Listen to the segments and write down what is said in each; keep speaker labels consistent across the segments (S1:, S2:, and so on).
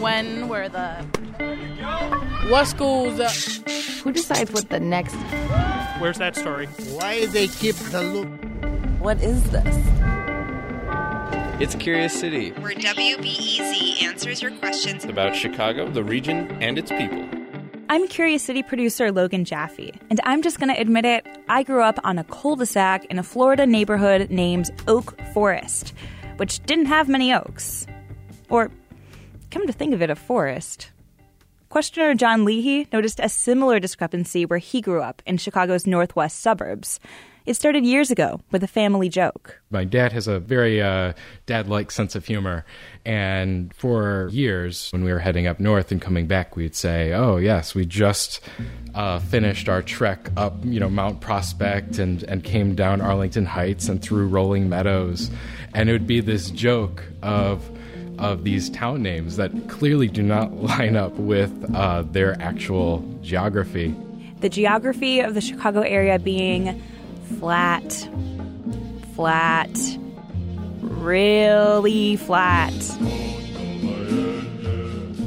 S1: when were the. What schools? Uh...
S2: Who decides what the next.
S3: Where's that story?
S4: Why they keep the loop?
S2: What is this?
S5: It's Curious City.
S6: Where WBEZ answers your questions
S5: about Chicago, the region, and its people.
S7: I'm Curious City producer Logan Jaffe, and I'm just going to admit it. I grew up on a cul de sac in a Florida neighborhood named Oak Forest, which didn't have many oaks. Or, come to think of it, a forest. Questioner John Leahy noticed a similar discrepancy where he grew up in Chicago's northwest suburbs. It started years ago with a family joke.
S8: My dad has a very uh, dad like sense of humor. And for years, when we were heading up north and coming back, we'd say, Oh, yes, we just uh, finished our trek up you know, Mount Prospect and, and came down Arlington Heights and through Rolling Meadows. And it would be this joke of of these town names that clearly do not line up with uh, their actual geography.
S7: The geography of the Chicago area being flat, flat, really flat.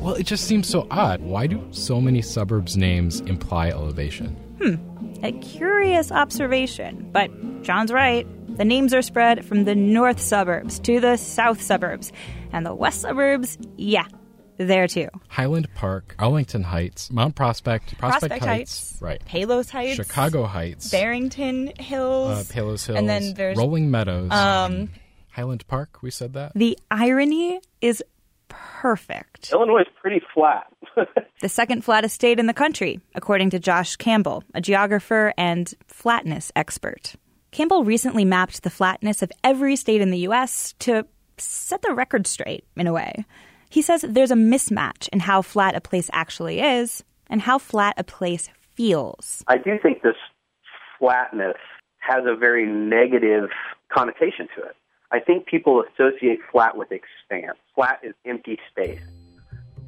S8: Well, it just seems so odd. Why do so many suburbs names imply elevation?
S7: Hmm, a curious observation, but John's right. The names are spread from the north suburbs to the south suburbs, and the west suburbs, yeah, there too.
S8: Highland Park, Arlington Heights, Mount Prospect, Prospect,
S7: Prospect
S8: Heights,
S7: Heights,
S8: right?
S7: Palos Heights,
S8: Chicago Heights,
S7: Barrington Hills,
S8: uh, Palos Hills,
S7: and then there's
S8: Rolling Meadows,
S7: um,
S8: Highland Park. We said that.
S7: The irony is perfect.
S9: Illinois is pretty flat.
S7: the second flattest state in the country, according to Josh Campbell, a geographer and flatness expert. Campbell recently mapped the flatness of every state in the U.S. to set the record straight, in a way. He says there's a mismatch in how flat a place actually is and how flat a place feels.
S9: I do think this flatness has a very negative connotation to it. I think people associate flat with expanse. Flat is empty space,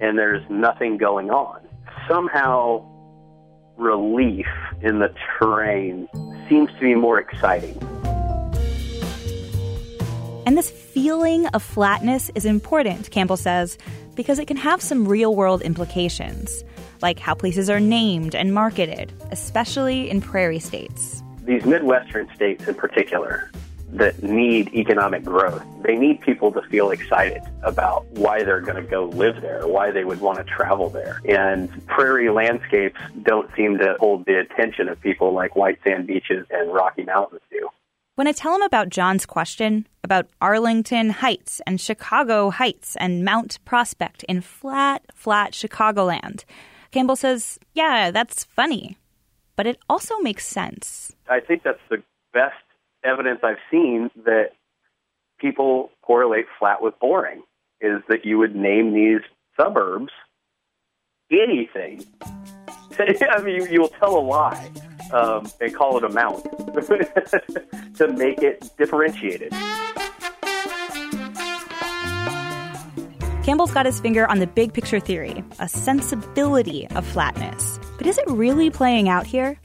S9: and there's nothing going on. Somehow, relief in the terrain seems to be more exciting.
S7: And this feeling of flatness is important, Campbell says, because it can have some real world implications, like how places are named and marketed, especially in prairie states.
S9: These Midwestern states in particular that need economic growth, they need people to feel excited about why they're going to go live there, why they would want to travel there. And prairie landscapes don't seem to hold the attention of people like white sand beaches and Rocky Mountains do.
S7: When I tell him about John's question about Arlington Heights and Chicago Heights and Mount Prospect in flat, flat Chicagoland, Campbell says, Yeah, that's funny. But it also makes sense.
S9: I think that's the best evidence I've seen that people correlate flat with boring, is that you would name these suburbs anything. I mean, you will tell a lie um, and call it a mount to make it differentiated.
S7: Campbell's got his finger on the big picture theory, a sensibility of flatness. But is it really playing out here?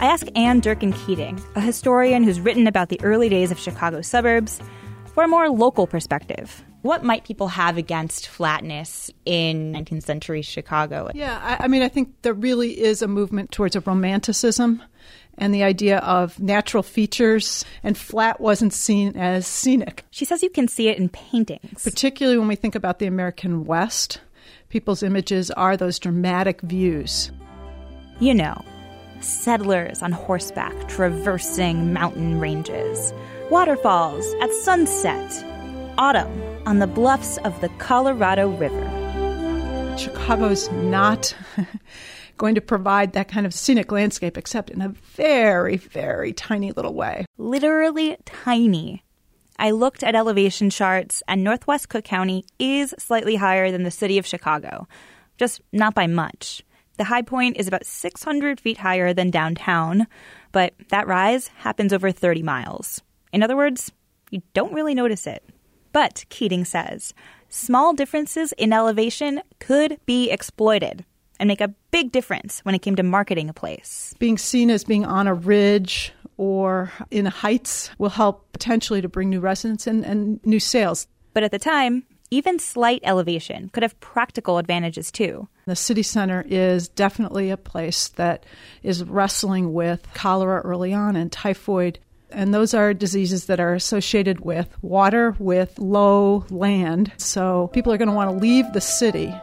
S7: I ask Anne Durkin Keating, a historian who's written about the early days of Chicago suburbs, for a more local perspective. What might people have against flatness in 19th century Chicago?
S10: Yeah, I, I mean, I think there really is a movement towards a romanticism and the idea of natural features, and flat wasn't seen as scenic.
S7: She says you can see it in paintings.
S10: Particularly when we think about the American West, people's images are those dramatic views.
S7: You know, settlers on horseback traversing mountain ranges, waterfalls at sunset, autumn on the bluffs of the Colorado River.
S10: Chicago's not going to provide that kind of scenic landscape except in a very, very tiny little way.
S7: Literally tiny. I looked at elevation charts, and Northwest Cook County is slightly higher than the city of Chicago, just not by much. The high point is about 600 feet higher than downtown, but that rise happens over 30 miles. In other words, you don't really notice it. But, Keating says, small differences in elevation could be exploited and make a big difference when it came to marketing a place.
S10: Being seen as being on a ridge or in heights will help potentially to bring new residents and, and new sales.
S7: But at the time, even slight elevation could have practical advantages too.
S10: The city center is definitely a place that is wrestling with cholera early on and typhoid. And those are diseases that are associated with water, with low land. So people are going to want to leave the city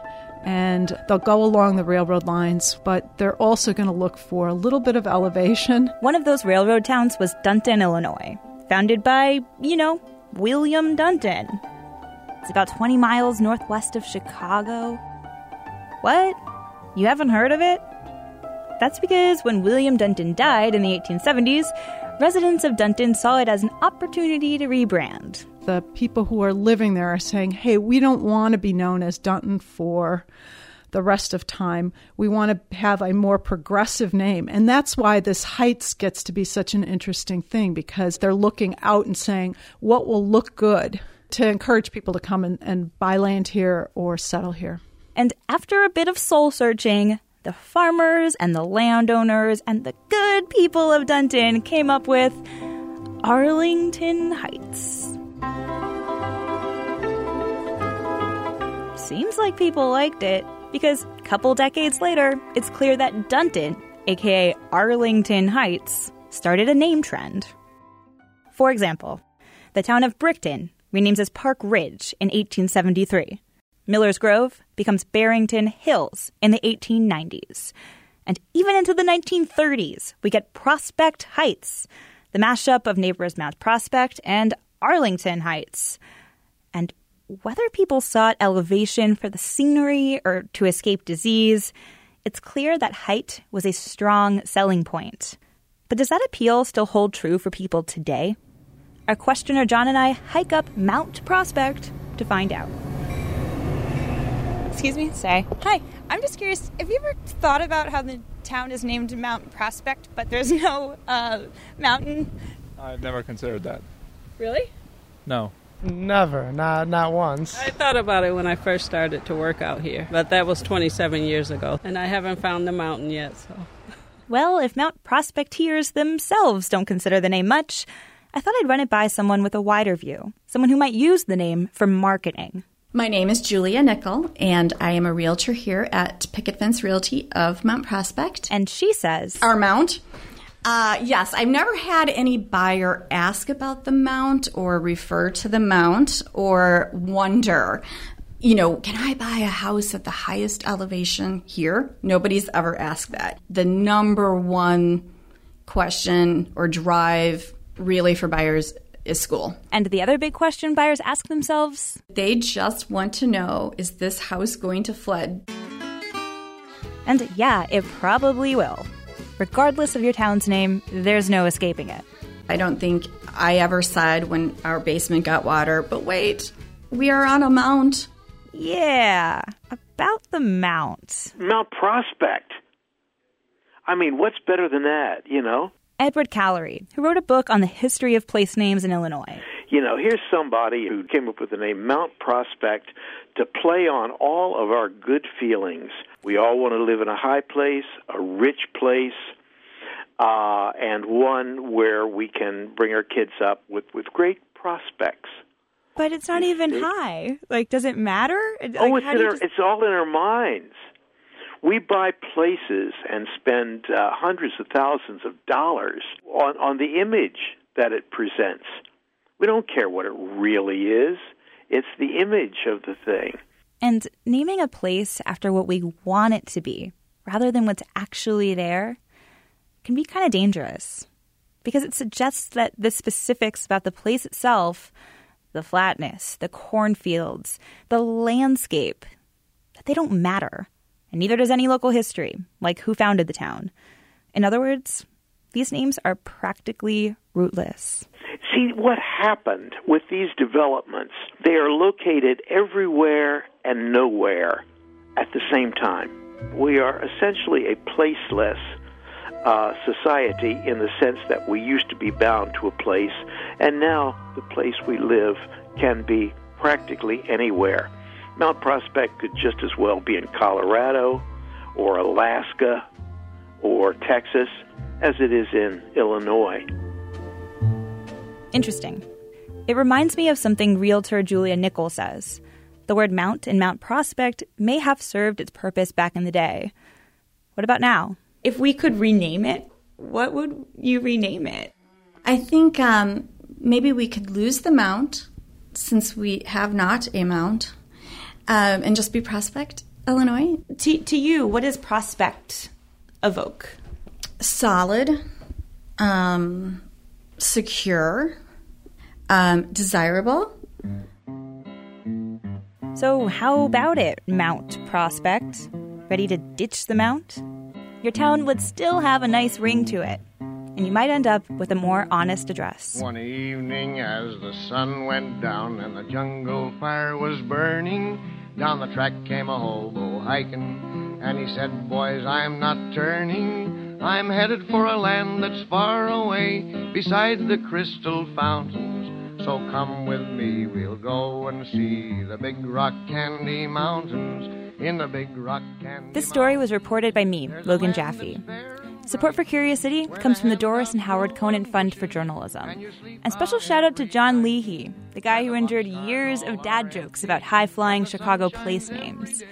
S10: and they'll go along the railroad lines, but they're also going to look for a little bit of elevation.
S7: One of those railroad towns was Dunton, Illinois, founded by, you know, William Dunton. It's about 20 miles northwest of Chicago. What? You haven't heard of it? That's because when William Dunton died in the 1870s, residents of Dunton saw it as an opportunity to rebrand.
S10: The people who are living there are saying, hey, we don't want to be known as Dunton for the rest of time. We want to have a more progressive name. And that's why this Heights gets to be such an interesting thing because they're looking out and saying, what will look good to encourage people to come and, and buy land here or settle here.
S7: And after a bit of soul searching, the farmers and the landowners and the good people of Dunton came up with Arlington Heights. Seems like people liked it because a couple decades later, it's clear that Dunton, aka Arlington Heights, started a name trend. For example, the town of Brickton renames as Park Ridge in 1873. Miller's Grove becomes Barrington Hills in the 1890s. And even into the 1930s, we get Prospect Heights, the mashup of neighbors Mount Prospect and Arlington Heights. And whether people sought elevation for the scenery or to escape disease, it's clear that height was a strong selling point. But does that appeal still hold true for people today? Our questioner John and I hike up Mount Prospect to find out.
S11: Excuse me?
S7: Say.
S11: Hi, I'm just curious. Have you ever thought about how the town is named Mount Prospect, but there's no uh, mountain?
S12: I've never considered that.
S11: Really?
S12: No.
S13: Never, not not once.
S14: I thought about it when I first started to work out here, but that was 27 years ago, and I haven't found the mountain yet. So,
S7: well, if Mount Prospecteers themselves don't consider the name much, I thought I'd run it by someone with a wider view, someone who might use the name for marketing.
S15: My name is Julia Nickel, and I am a realtor here at Picket Fence Realty of Mount Prospect.
S7: And she says,
S15: Our mount? Uh, yes, I've never had any buyer ask about the mount or refer to the mount or wonder, you know, can I buy a house at the highest elevation here? Nobody's ever asked that. The number one question or drive really for buyers is school.
S7: And the other big question buyers ask themselves
S15: they just want to know is this house going to flood?
S7: And yeah, it probably will. Regardless of your town's name, there's no escaping it.
S15: I don't think I ever said when our basement got water, but wait, we are on a mount.
S7: Yeah, about the mount.
S16: Mount Prospect. I mean, what's better than that, you know?
S7: Edward Callary, who wrote a book on the history of place names in Illinois.
S16: You know, here's somebody who came up with the name Mount Prospect to play on all of our good feelings. We all want to live in a high place, a rich place, uh, and one where we can bring our kids up with, with great prospects.
S7: But it's not even high. Like, does it matter? Like,
S16: oh, it's, in our,
S7: just...
S16: it's all in our minds we buy places and spend uh, hundreds of thousands of dollars on, on the image that it presents. We don't care what it really is, it's the image of the thing.
S7: And naming a place after what we want it to be, rather than what's actually there, can be kind of dangerous because it suggests that the specifics about the place itself, the flatness, the cornfields, the landscape, that they don't matter and neither does any local history, like who founded the town. In other words, these names are practically rootless.
S16: See, what happened with these developments, they are located everywhere and nowhere at the same time. We are essentially a placeless uh, society in the sense that we used to be bound to a place, and now the place we live can be practically anywhere. Mount Prospect could just as well be in Colorado or Alaska or Texas as it is in Illinois.
S7: Interesting. It reminds me of something realtor Julia Nickel says. The word mount in Mount Prospect may have served its purpose back in the day. What about now? If we could rename it, what would you rename it?
S15: I think um, maybe we could lose the mount since we have not a mount um, and just be Prospect, Illinois.
S7: To, to you, what does Prospect evoke?
S15: Solid, um, secure, um, desirable.
S7: So, how about it, Mount Prospect? Ready to ditch the Mount? Your town would still have a nice ring to it, and you might end up with a more honest address.
S4: One evening, as the sun went down and the jungle fire was burning, down the track came a hobo hiking, and he said, Boys, I'm not turning. I'm headed for a land that's far away, beside the crystal fountains. So come with me, we'll go and see the big rock candy mountains in the big rock candy.
S7: This story was reported by me, Logan Jaffe. Support for Curious City comes from the Doris and Howard Conant Fund for Journalism. And special shout out to John Leahy, the guy who endured years of dad jokes about high flying Chicago place names.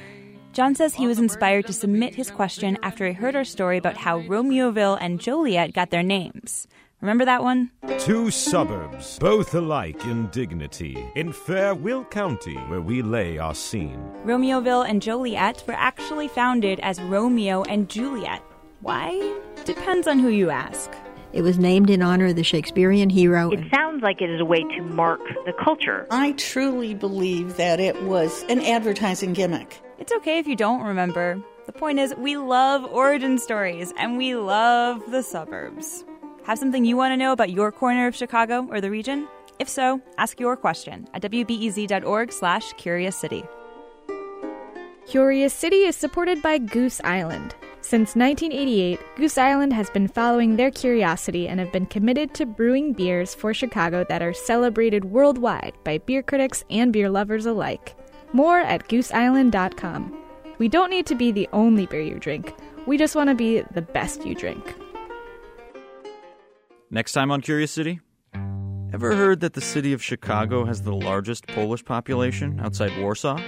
S7: John says he was inspired to submit his question after he heard our story about how Romeoville and Joliet got their names. Remember that one?
S17: Two suburbs, both alike in dignity, in fair County, where we lay our scene.
S7: Romeoville and Joliet were actually founded as Romeo and Juliet. Why? Depends on who you ask.
S18: It was named in honor of the Shakespearean hero.
S19: It sounds like it is a way to mark the culture.
S20: I truly believe that it was an advertising gimmick.
S7: It's okay if you don't remember. The point is, we love origin stories and we love the suburbs. Have something you want to know about your corner of Chicago or the region? If so, ask your question at wbez.org slash curious city.
S21: Curious City is supported by Goose Island. Since 1988, Goose Island has been following their curiosity and have been committed to brewing beers for Chicago that are celebrated worldwide by beer critics and beer lovers alike. More at gooseisland.com. We don't need to be the only beer you drink, we just want to be the best you drink.
S22: Next time on Curious City. Ever heard that the city of Chicago has the largest Polish population outside Warsaw?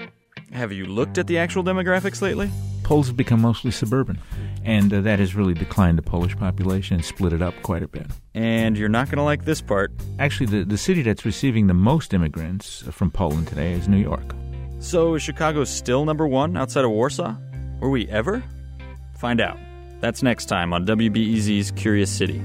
S22: Have you looked at the actual demographics lately?
S23: Poles have become mostly suburban, and uh, that has really declined the Polish population and split it up quite a bit.
S22: And you're not going to like this part.
S23: Actually, the, the city that's receiving the most immigrants from Poland today is New York.
S22: So is Chicago still number one outside of Warsaw? Were we ever? Find out. That's next time on WBEZ's Curious City.